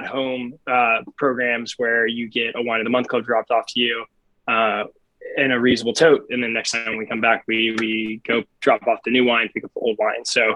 at home uh, programs where you get a wine of the month club dropped off to you uh, in a reasonable tote. And then next time we come back, we, we go drop off the new wine, pick up the old wine. So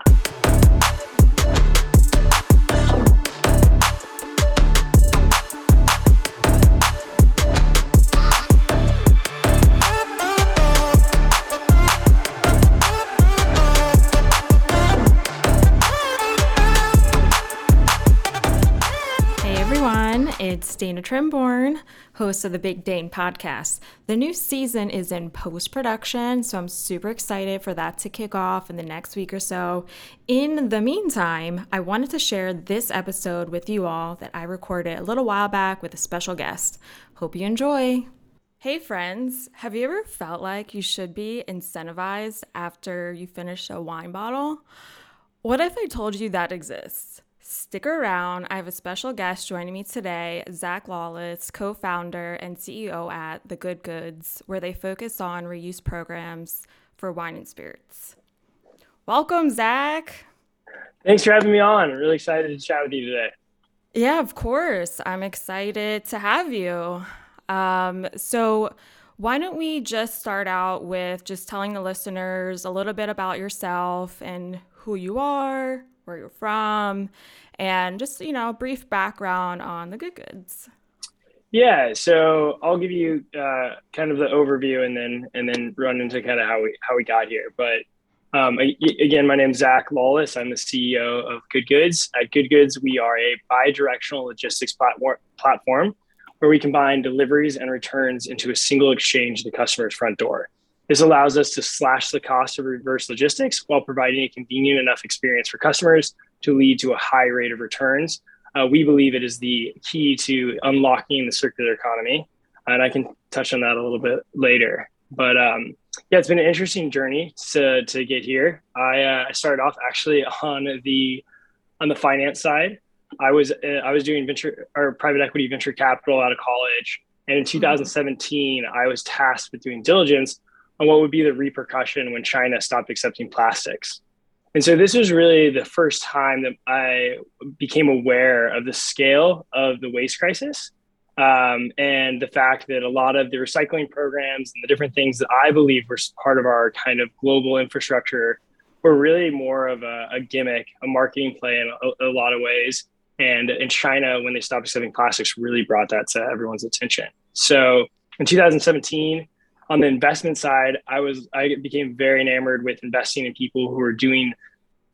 It's Dana Trimborn, host of the Big Dane podcast. The new season is in post production, so I'm super excited for that to kick off in the next week or so. In the meantime, I wanted to share this episode with you all that I recorded a little while back with a special guest. Hope you enjoy. Hey, friends, have you ever felt like you should be incentivized after you finish a wine bottle? What if I told you that exists? Stick around. I have a special guest joining me today, Zach Lawless, co founder and CEO at The Good Goods, where they focus on reuse programs for wine and spirits. Welcome, Zach. Thanks for having me on. I'm really excited to chat with you today. Yeah, of course. I'm excited to have you. Um, so, why don't we just start out with just telling the listeners a little bit about yourself and who you are, where you're from, and just, you know, a brief background on the Good Goods. Yeah, so I'll give you uh, kind of the overview and then and then run into kind of how we how we got here. But um, again, my name is Zach Lawless. I'm the CEO of Good Goods. At Good Goods, we are a bi-directional logistics platform platform where we combine deliveries and returns into a single exchange at the customer's front door. This allows us to slash the cost of reverse logistics while providing a convenient enough experience for customers to lead to a high rate of returns. Uh, we believe it is the key to unlocking the circular economy. And I can touch on that a little bit later. But um, yeah, it's been an interesting journey to, to get here. I, uh, started off actually on the on the finance side. I was uh, I was doing venture or private equity venture capital out of college, and in 2017, I was tasked with doing diligence on what would be the repercussion when China stopped accepting plastics. And so this was really the first time that I became aware of the scale of the waste crisis um, and the fact that a lot of the recycling programs and the different things that I believe were part of our kind of global infrastructure were really more of a, a gimmick, a marketing play in a, a, lot of ways. And in China, when they stopped accepting plastics, really brought that to everyone's attention. So in 2017, on the investment side, I was I became very enamored with investing in people who were doing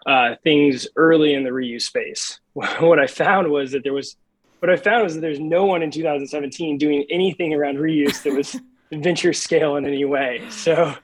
uh, things early in the reuse space. what I found was that there was what I found was that there's no one in 2017 doing anything around reuse that was venture scale in any way. So uh,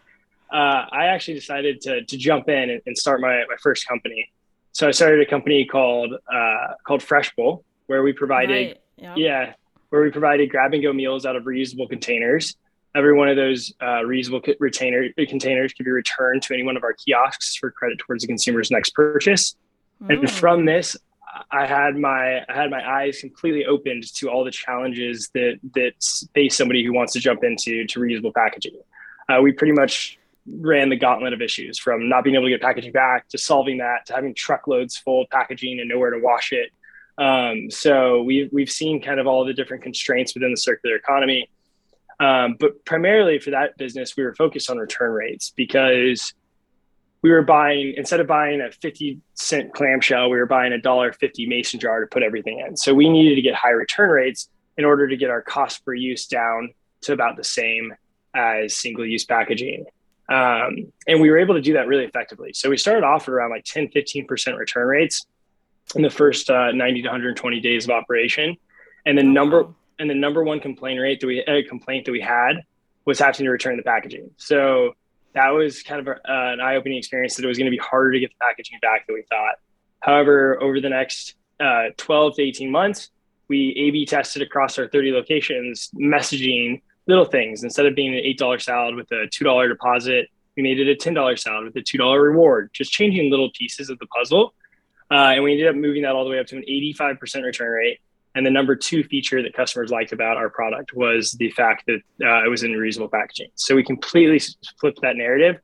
I actually decided to to jump in and, and, start my my first company. So I started a company called uh, called Fresh Bowl, where we provided right. yep. yeah, where we provided grab and go meals out of reusable containers Every one of those uh, reusable retainer containers can be returned to any one of our kiosks for credit towards the consumer's next purchase. Mm. And from this, I had my I had my eyes completely opened to all the challenges that that face somebody who wants to jump into to reusable packaging. Uh, we pretty much ran the gauntlet of issues from not being able to get packaging back to solving that to having truckloads full of packaging and nowhere to wash it. Um, so we've we've seen kind of all the different constraints within the circular economy. Um, but primarily for that business, we were focused on return rates because we were buying instead of buying a 50 cent clamshell, we were buying a dollar 50 mason jar to put everything in. So we needed to get high return rates in order to get our cost per use down to about the same as single use packaging. Um, and we were able to do that really effectively. So we started off at around like 10, 15% return rates in the first uh, 90 to 120 days of operation. And the oh, number, and the number one complaint rate that we uh, complaint that we had was having to return the packaging. So that was kind of a, uh, an eye-opening experience that it was going to be harder to get the packaging back than we thought. However, over the next uh, 12 to 18 months, we A/B tested across our 30 locations, messaging little things. Instead of being an $8 salad with a $2 deposit, we made it a $10 salad with a $2 reward. Just changing little pieces of the puzzle, uh, and we ended up moving that all the way up to an 85% return rate and the number two feature that customers liked about our product was the fact that uh, it was in a reusable packaging. So we completely flipped that narrative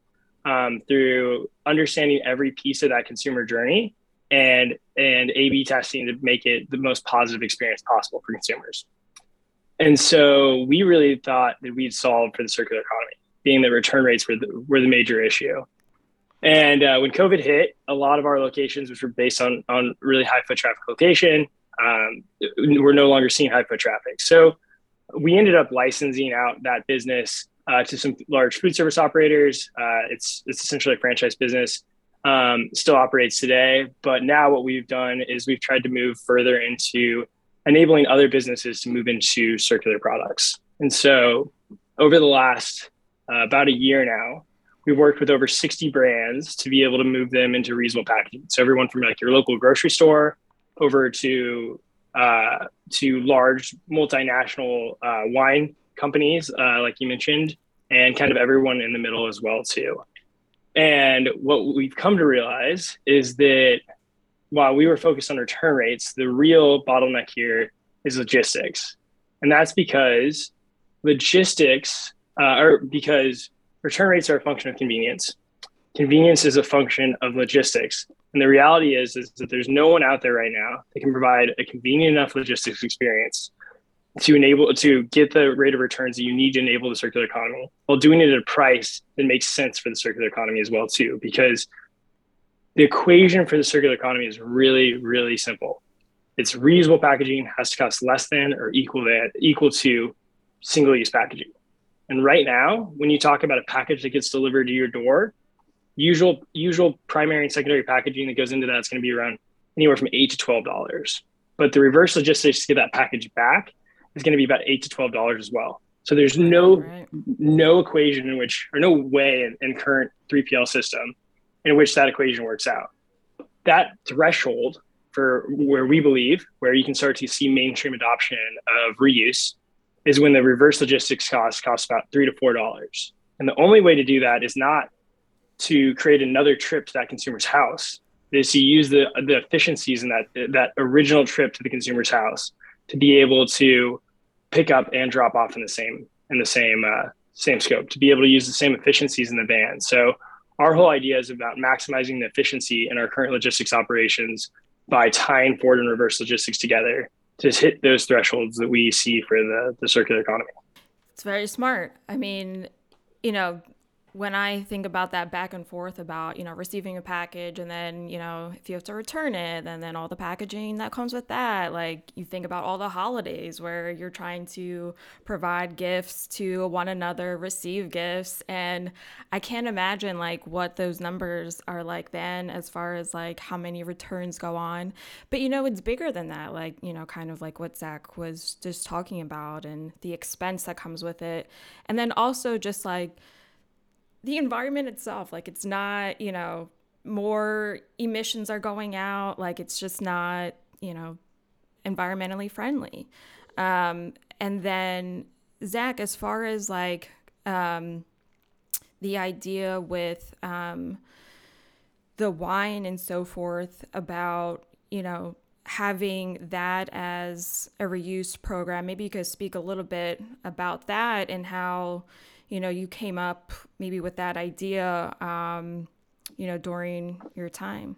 um, through understanding every piece of that consumer journey and and A/B testing to make it the most positive experience possible for consumers. And so we really thought that we'd solve for the circular economy, being that return rates were the, were the major issue. And uh, when COVID hit, a lot of our locations, which were based on on really high foot traffic location, um, we're no longer seeing high foot traffic. So we ended up licensing out that business uh, to some large food service operators. Uh, it's it's essentially a franchise business. Um, still operates today, but now what we've done is we've tried to move further into enabling other businesses to move into circular products. And so, over the last uh, about a year now, we've worked with over 60 brands to be able to move them into reusable packaging. So everyone from like your local grocery store over to uh, to large multinational uh, wine companies, uh, like you mentioned, and kind of everyone in the middle as well too. And what we've come to realize is that while we were focused on return rates, the real bottleneck here is logistics, and that's because logistics, uh, or because return rates are a function of convenience. Convenience is a function of logistics. And the reality is, is that there's no one out there right now that can provide a convenient enough logistics experience to enable to get the rate of returns that you need to enable the circular economy while doing it at a price that makes sense for the circular economy as well too because the equation for the circular economy is really really simple it's reusable packaging has to cost less than or equal that equal to single use packaging and right now when you talk about a package that gets delivered to your door usual usual primary and secondary packaging that goes into that is going to be around anywhere from eight to twelve dollars. But the reverse logistics to get that package back is going to be about eight to twelve dollars as well. So there's no right. no equation in which or no way in, in current 3PL system in which that equation works out. That threshold for where we believe where you can start to see mainstream adoption of reuse is when the reverse logistics cost costs about three to four dollars. And the only way to do that is not to create another trip to that consumer's house. Is to use the the efficiencies in that that original trip to the consumer's house to be able to pick up and drop off in the same in the same uh, same scope to be able to use the same efficiencies in the van. So our whole idea is about maximizing the efficiency in our current logistics operations by tying forward and reverse logistics together to hit those thresholds that we see for the, the circular economy. It's very smart. I mean you know when I think about that back and forth about, you know, receiving a package and then, you know, if you have to return it and then all the packaging that comes with that, like you think about all the holidays where you're trying to provide gifts to one another, receive gifts. And I can't imagine like what those numbers are like then as far as like how many returns go on. But, you know, it's bigger than that, like, you know, kind of like what Zach was just talking about and the expense that comes with it. And then also just like, the environment itself like it's not you know more emissions are going out like it's just not you know environmentally friendly. Um, and then zach as far as like um, the idea with um, the wine and so forth about you know having that as a reuse program maybe you could speak a little bit about that and how you know you came up maybe with that idea um, you know during your time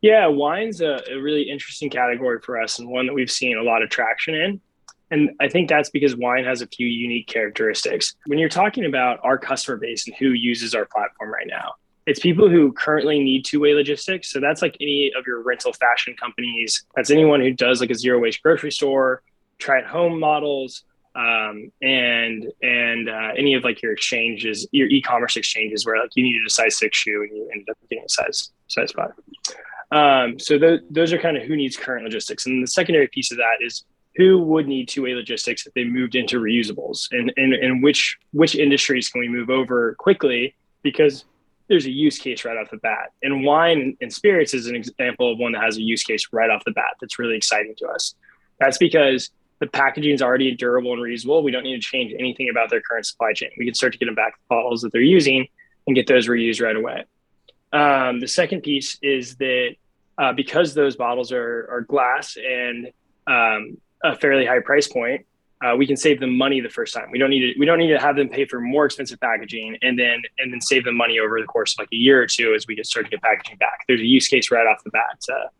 yeah wine's a, a really interesting category for us and one that we've seen a lot of traction in and I think that's because wine has a few unique characteristics. When you're talking about our customer base and who uses our platform right now, it's people who currently need two-way logistics. So that's like any of your rental fashion companies. That's anyone who does like a zero waste grocery store, try at home models, um, and and uh, any of like your exchanges, your e-commerce exchanges, where like you needed a size six shoe and you ended up getting a size size five. Um, so th- those are kind of who needs current logistics, and the secondary piece of that is who would need two-way logistics if they moved into reusables, and and and which which industries can we move over quickly because there's a use case right off the bat. And wine and spirits is an example of one that has a use case right off the bat that's really exciting to us. That's because the packaging is already durable and reusable. We don't need to change anything about their current supply chain. We can start to get them back the bottles that they're using and get those reused right away. Um, the second piece is that uh, because those bottles are, are glass and um, a fairly high price point, uh, we can save them money the first time. We don't need to we don't need to have them pay for more expensive packaging and then and then save them money over the course of like a year or two as we get start to get packaging back. There's a use case right off the bat to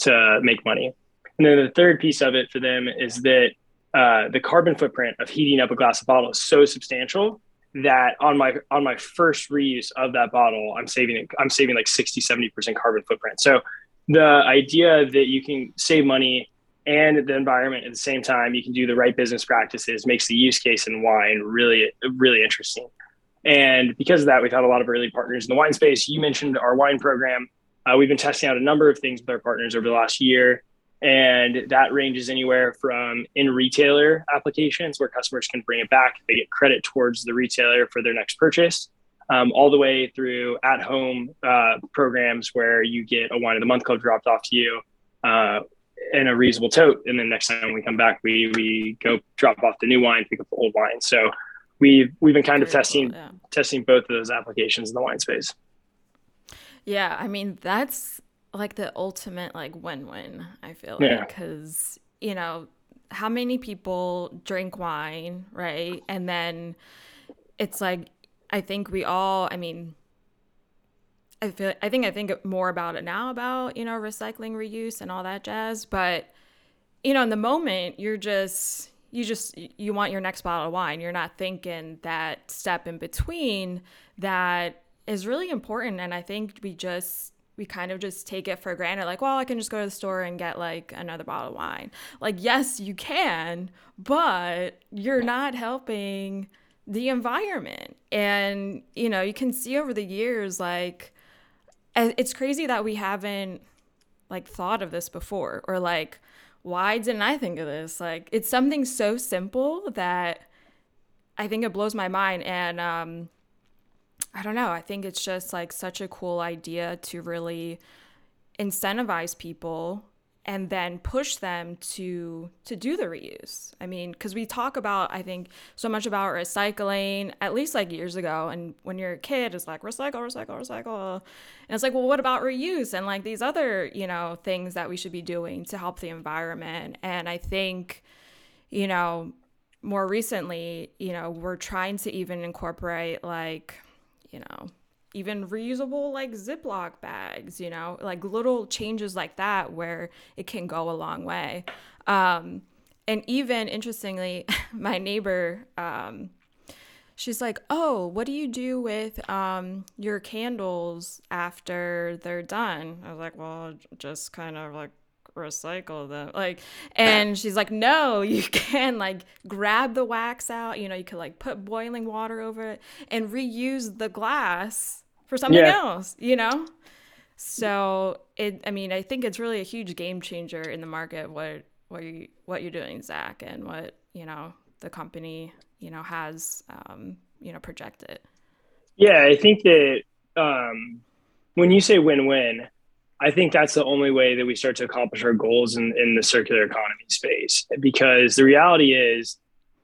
to make money. And then the third piece of it for them is that uh, the carbon footprint of heating up a glass of bottle is so substantial that on my on my first reuse of that bottle, I'm saving I'm saving like 60, 70% carbon footprint. So the idea that you can save money and the environment at the same time, you can do the right business practices, makes the use case in wine really, really interesting. And because of that, we've had a lot of early partners in the wine space. You mentioned our wine program. Uh, we've been testing out a number of things with our partners over the last year. And that ranges anywhere from in retailer applications where customers can bring it back, they get credit towards the retailer for their next purchase, um, all the way through at home uh, programs where you get a wine of the month club dropped off to you. Uh, in a reasonable tote. And then next time we come back, we we go drop off the new wine, pick up the old wine. So we've we've been kind of testing cool, yeah. testing both of those applications in the wine space. Yeah, I mean that's like the ultimate like win-win. I feel like because you know how many people drink wine, right? And then it's like I think we all. I mean I feel I think I think more about it now about, you know, recycling, reuse and all that jazz, but you know, in the moment you're just you just you want your next bottle of wine. You're not thinking that step in between that is really important and I think we just we kind of just take it for granted like well i can just go to the store and get like another bottle of wine. Like yes you can but you're not helping the environment. And you know you can see over the years like it's crazy that we haven't like thought of this before or like why didn't I think of this? Like it's something so simple that I think it blows my mind. And um I don't know, I think it's just like such a cool idea to really incentivize people and then push them to to do the reuse. I mean because we talk about i think so much about recycling at least like years ago. And when you're a kid it's like recycle recycle recycle. And it's like well what about reuse and like these other you know things that we should be doing to help the environment? And i think you know more recently you know we're trying to even incorporate like you know even reusable like Ziploc bags, you know, like little changes like that where it can go a long way. Um, and even interestingly, my neighbor, um, she's like, "Oh, what do you do with um, your candles after they're done?" I was like, "Well, just kind of like recycle them like and she's like no you can like grab the wax out you know you could like put boiling water over it and reuse the glass for something yeah. else, you know? So it I mean, I think it's really a huge game changer in the market what what you what you're doing, Zach, and what, you know, the company, you know, has um, you know, projected. Yeah, I think that um when you say win-win, I think that's the only way that we start to accomplish our goals in, in the circular economy space. Because the reality is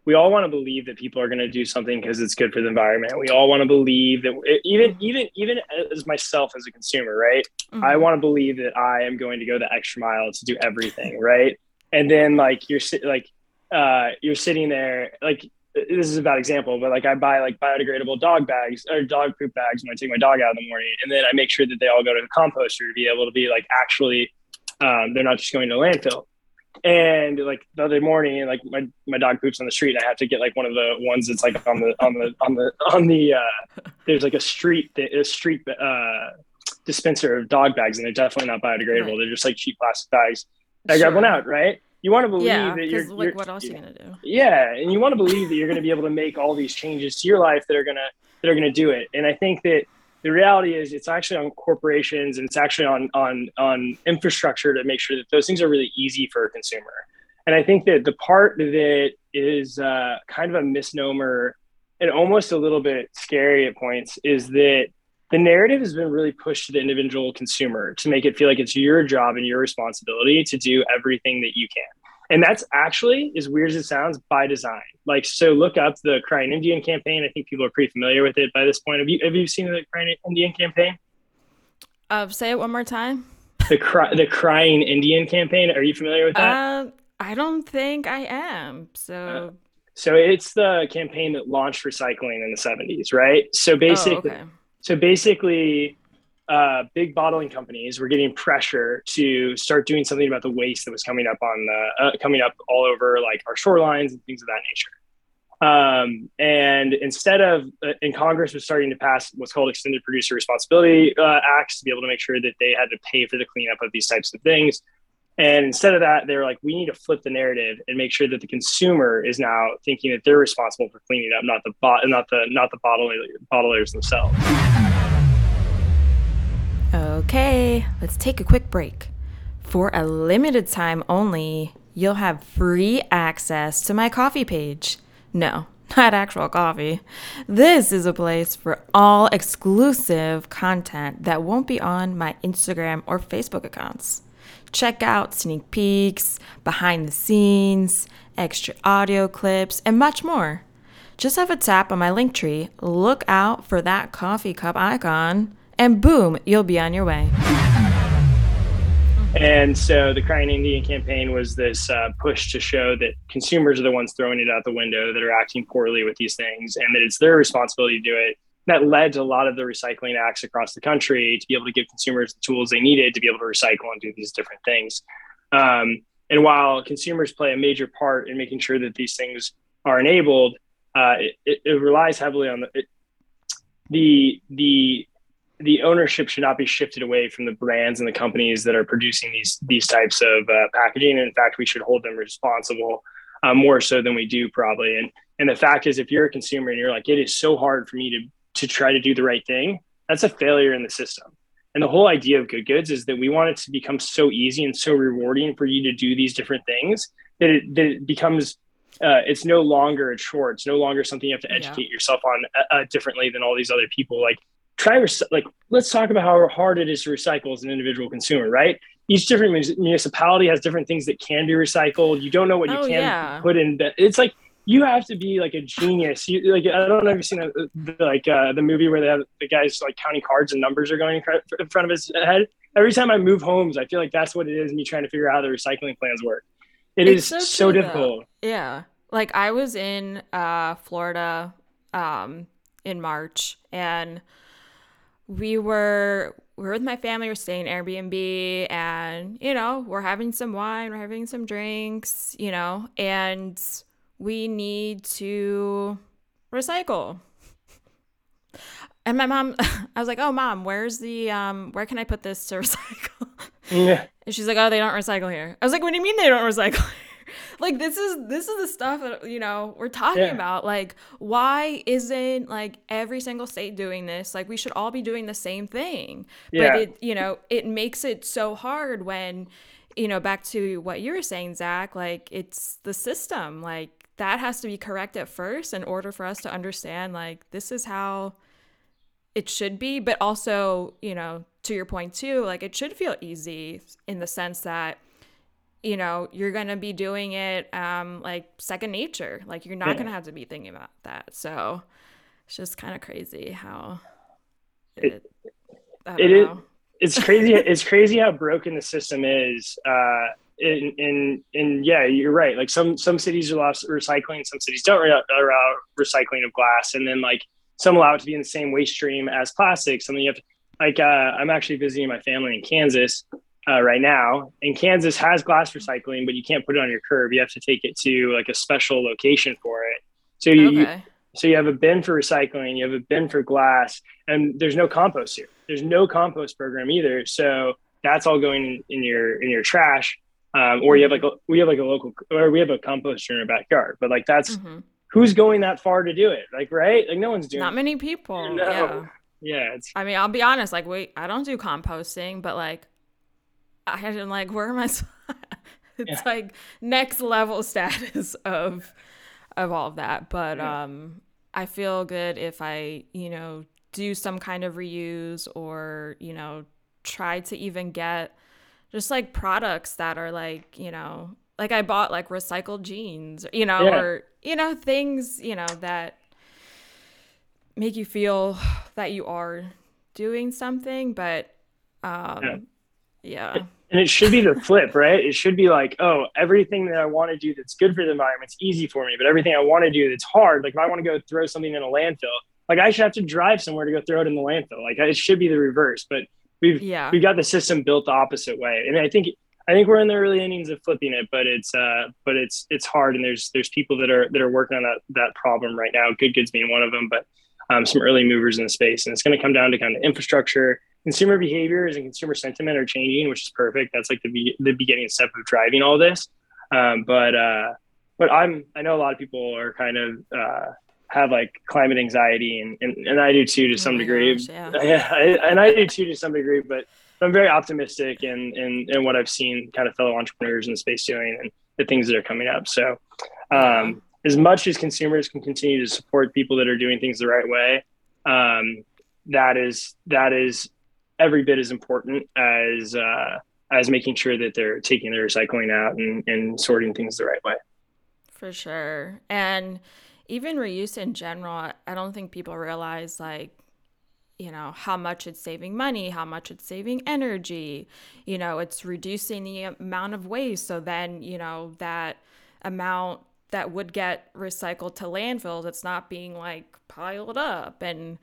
we all want to believe that people are going to do something because it's good for the environment. We all want to believe that even even even as myself as a consumer, right? Mm-hmm. I want to believe that I am going to go the extra mile to do everything, right? And then like you're like uh, you're sitting there like this is a bad example, but like I buy like biodegradable dog bags or dog poop bags when I take my dog out in the morning, and then I make sure that they all go to the composter to be able to be like actually um, they're not just going to landfill. And like the other morning, like my, my dog poops on the street. And I have to get like one of the ones that's like on the on the on the on the uh, there's like a street a street uh, dispenser of dog bags, and they're definitely not biodegradable. Right. They're just like cheap plastic bags. I sure. grab one out, right? You want to believe yeah, that you're like, you're, what else are you gonna do? Yeah, and you want to believe that you're gonna be able to make all these changes to your life that are gonna that are gonna do it. And I think that the reality is it's actually on corporations and it's actually on on on infrastructure to make sure that those things are really easy for a consumer and i think that the part that is uh, kind of a misnomer and almost a little bit scary at points is that the narrative has been really pushed to the individual consumer to make it feel like it's your job and your responsibility to do everything that you can and that's actually as weird as it sounds by design like so look up the crying indian campaign i think people are pretty familiar with it by this point have you have you seen the crying indian campaign uh, say it one more time the cry the crying indian campaign are you familiar with that uh, I don't think I am. So. Uh, so it's the campaign that launched recycling in the 70s, right? So basically, oh, okay. So basically, uh, big bottling companies were getting pressure to start doing something about the waste that was coming up on the uh, coming up all over like our shorelines and things of that nature. Um, and instead of, uh, and Congress was starting to pass what's called extended producer responsibility uh, acts to be able to make sure that they had to pay for the cleanup of these types of things. And instead of that, they're like, we need to flip the narrative and make sure that the consumer is now thinking that they're responsible for cleaning up, not the bot, not the not the bottle bottlers themselves. Okay, let's take a quick break. For a limited time only, you'll have free access to my Ko-fi page. No, not actual coffee. This is a place for all exclusive content that won't be on my Instagram or Facebook accounts. Check out sneak peeks, behind the scenes, extra audio clips, and much more. Just have a tap on my link tree, look out for that coffee cup icon, and boom, you'll be on your way. And so the Crying Indian campaign was this uh, push to show that consumers are the ones throwing it out the window that are acting poorly with these things and that it's their responsibility to do it. That led to a lot of the recycling acts across the country to be able to give consumers the tools they needed to be able to recycle and do these different things. Um, and while consumers play a major part in making sure that these things are enabled, uh, it, it, relies heavily on the it, the the the ownership should not be shifted away from the brands and the companies that are producing these these types of uh, packaging. And in fact, we should hold them responsible uh, more so than we do probably. And and the fact is, if you're a consumer and you're like, it is so hard for me to to try to do the right thing, that's a failure in the system. And the whole idea of good goods is that we want it to become so easy and so rewarding for you to do these different things that it, that it becomes uh, it's no longer a chore. It's no longer something you have to educate yeah. yourself on uh, uh differently than all these other people. Like try like let's talk about how hard it is to recycle as an individual consumer right each different municipality has different things that can be recycled you don't know what you oh, can yeah. put in it's like you have to be like a genius. You like i don't know if you've seen a, like uh, the movie where they have the guys like counting cards and numbers are going in front of his head. Every time i move homes i feel like that's what it is me trying to figure out how the recycling plans work. It it's is so, so difficult though. yeah. Like i was in uh florida um in march and we were we were with my family, we're staying Airbnb and, you know, we're having some wine, we're having some drinks, you know, and we need to recycle. And my mom, I was like, "Oh, mom, where's the um? Where can I put this to recycle?" Yeah. And she's like, "Oh, they don't recycle here." I was like, "What do you mean they don't recycle?" like this is this is the stuff that you know we're talking yeah. about like why isn't like every single state doing this like we should all be doing the same thing yeah. but it you know it makes it so hard when you know back to what you were saying zach like it's the system like that has to be correct at first in order for us to understand like this is how it should be. But also you know to your point too like it should feel easy in the sense that you know you're gonna be doing it um like second nature. Like you're not yeah. gonna have to be thinking about that. So it's just kind of crazy how it, it, it is it's crazy it's crazy how broken the system is uh in in in yeah you're right like some some cities allow recycling some cities don't allow recycling of glass and then like some allow it to be in the same waste stream as plastic something you have to, like uh, i'm actually visiting my family in kansas uh, right now. And Kansas has glass recycling, but you can't put it on your curb. You have to take it to like a special location for it. So you, okay. so you have a bin for recycling, you have a bin for glass, and there's no compost here. There's no compost program either. So that's all going in, in your in your trash. Um, or you have like a, we have like a local or we have a composter in our backyard, but like that's mm-hmm. who's going that far to do it, like right? Like no one's doing. Not many people. No. Yeah. Yeah. I mean, I'll be honest. Like, wait, I don't do composting, but like I had to like, where am I? it's yeah. like next level status of of all of that. But yeah. um, I feel good if I, you know, do some kind of reuse or you know, try to even get just like products that are like, you know, like I bought like recycled jeans, you know, yeah. or you know, things, you know, that make you feel that you are doing something, but um Yeah. And it should be the flip, right? It should be like, oh, everything that I want to do that's good for the environment's easy for me, but everything I want to do that's hard, like if I want to go throw something in a landfill, like I should have to drive somewhere to go throw it in the landfill. Like it should be the reverse, but we've yeah. we've got the system built the opposite way. And I think I think we're in the early innings of flipping it, but it's uh but it's it's hard and there's there's people that are that are working on that that problem right now. Good goods being one of them, but um, some early movers in the space. And it's going to come down to kind of infrastructure, consumer behaviors, and consumer sentiment are changing, which is perfect. That's like the be- the beginning step of driving all this. Um, but uh, but I'm I know a lot of people are kind of uh, have like climate anxiety, and, and, and I do too to some oh degree. Gosh, yeah, yeah I, and I do too to some degree, but. I'm very optimistic in, in, in what I've seen kind of fellow entrepreneurs in the space doing and the things that are coming up. So, um, as much as consumers can continue to support people that are doing things the right way, um, that is that is every bit as important as uh, as making sure that they're taking their recycling out and, and sorting things the right way. For sure, and even reuse in general, I don't think people realize like you know how much it's saving money how much it's saving energy. You know it's reducing the amount of waste. So then you know that amount that would get recycled to landfills it's not being like piled up. And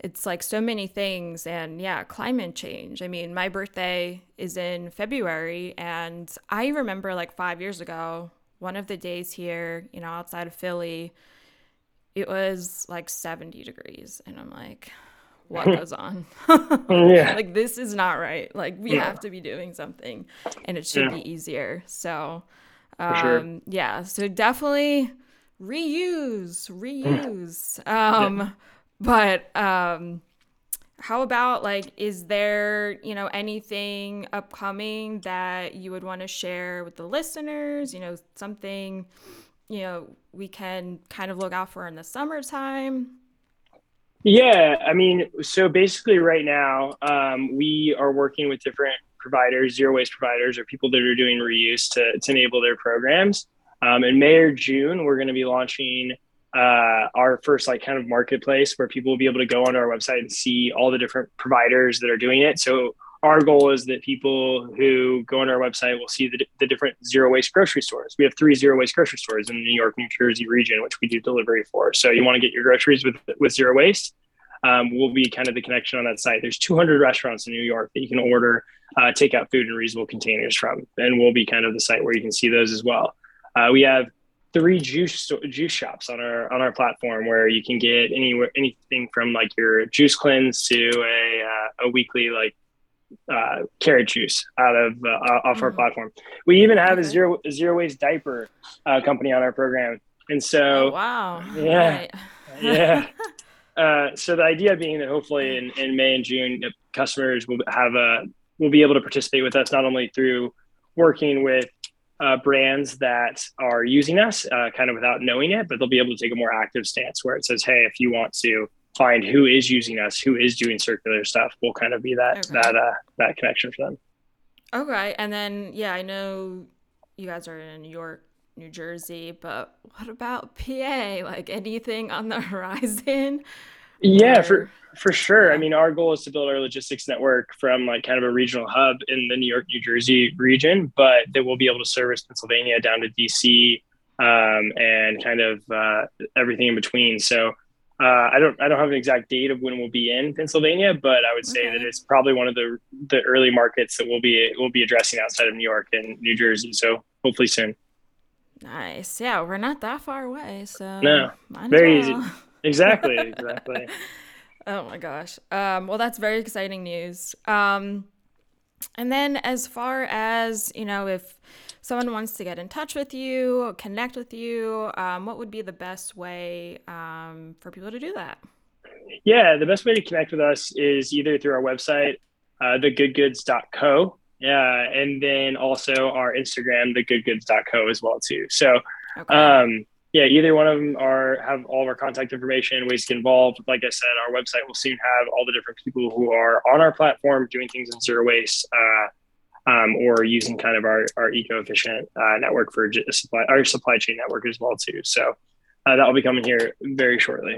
it's like so many things. And yeah climate change. I mean my birthday is in february. And i remember like five years ago one of the days here you know outside of philly it was like 70 degrees and i'm like what goes on yeah like this is not right like we yeah. have to be doing something and it should yeah. be easier so um, sure. Yeah, so definitely reuse, reuse. um. But um, how about like, is there, you know, anything upcoming that you would want to share with the listeners? You know, something, you know, we can kind of look out for in the summertime? Yeah, I mean, so basically, right now, um, we are working with different providers, zero waste providers, or people that are doing reuse to, to enable their programs. Um, in May or June, we're going to be launching uh, our first like kind of marketplace where people will be able to go on our website and see all the different providers that are doing it. So our goal is that people who go on our website will see the, the different zero waste grocery stores. We have three zero waste grocery stores in the New York, New Jersey region, which we do delivery for. So you want to get your groceries with with zero waste. Um, will be kind of the connection on that site. There's 200 restaurants in New York that you can order uh, take out food in reusable containers from. And we'll be kind of the site where you can see those as well. Uh, we have three juice juice shops on our on our platform where you can get anywhere anything from like your juice cleanse to a uh, a weekly like uh, carrot juice out of uh, off mm-hmm. our platform. We even have a zero zero waste diaper uh, company on our program, and so oh, wow, yeah, right. yeah. Uh, so the idea being that hopefully in, in May and June, customers will have a will be able to participate with us not only through working with uh, brands that are using us uh, kind of without knowing it, but they'll be able to take a more active stance where it says, hey, if you want to find who is using us, who is doing circular stuff, we'll kind of be that okay. that uh, that connection for them. Okay, and then yeah, I know you guys are in New York, New Jersey, but what about PA? Like anything on the horizon? Yeah, or... for for sure. I mean, our goal is to build our logistics network from like kind of a regional hub in the New York, New Jersey region, but that we'll be able to service Pennsylvania down to DC um, and kind of uh, everything in between. So uh, I don't I don't have an exact date of when we'll be in Pennsylvania, but I would say okay. that it's probably one of the the early markets that we'll be we'll be addressing outside of New York and New Jersey. So hopefully soon. Nice. Yeah, we're not that far away, so no, very well. easy. Exactly. Exactly. Oh my gosh. Um, well, that's very exciting news. Um, and then, as far as, you know, if someone wants to get in touch with you, connect with you, um, what would be the best way um, for people to do that? Yeah, the best way to connect with us is either through our website, uh, thegoodgoods.co, yeah, and then also our Instagram, thegoodgoods.co as well too. So, okay. um, yeah, either one of them are have all of our contact information, ways to get involved. Like I said, our website will soon have all the different people who are on our platform doing things in zero waste, uh, um, or using kind of our, our eco efficient uh, network for supply our supply chain network as well too. So uh, that will be coming here very shortly.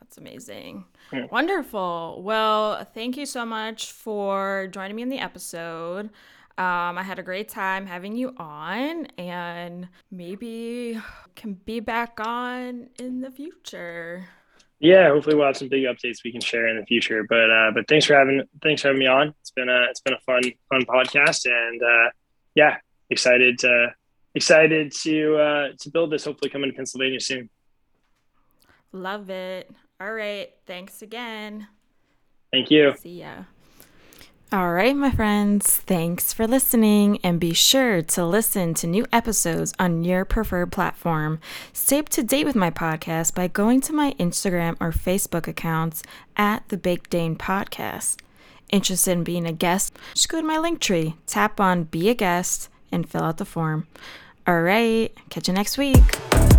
That's amazing. Yeah. Wonderful. Well, thank you so much for joining me in the episode. Um, I had a great time having you on, and maybe can be back on in the future. Yeah, hopefully we'll have some big updates we can share in the future. But uh, but thanks for having thanks for having me on. It's been a it's been a fun fun podcast, and uh, yeah, excited to excited to uh, to build this. Hopefully, coming to Pennsylvania soon. Love it. All right. Thanks again. Thank you. See ya. All right, my friends, thanks for listening and be sure to listen to new episodes on your preferred platform. Stay up to date with my podcast by going to my Instagram or Facebook accounts at the Big Dane Podcast. Interested in being a guest? Just go to my link tree, tap on Be a Guest, and fill out the form. All right, catch you next week.